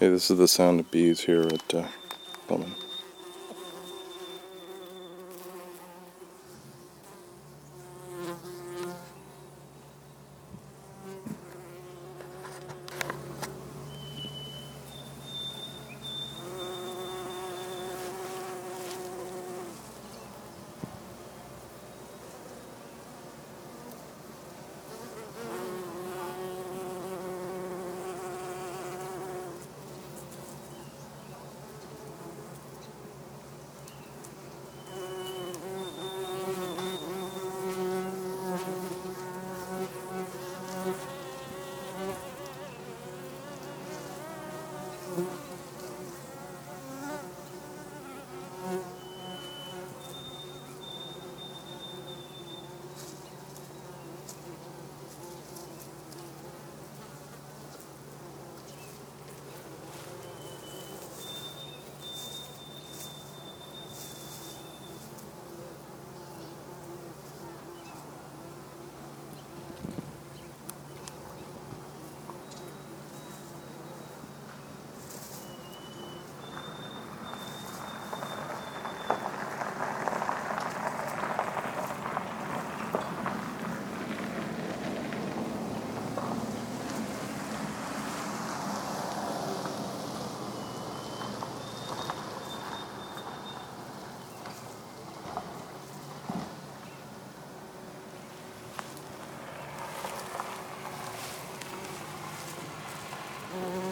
Hey, this is the sound of bees here at uh, Pullman. Mm-hmm.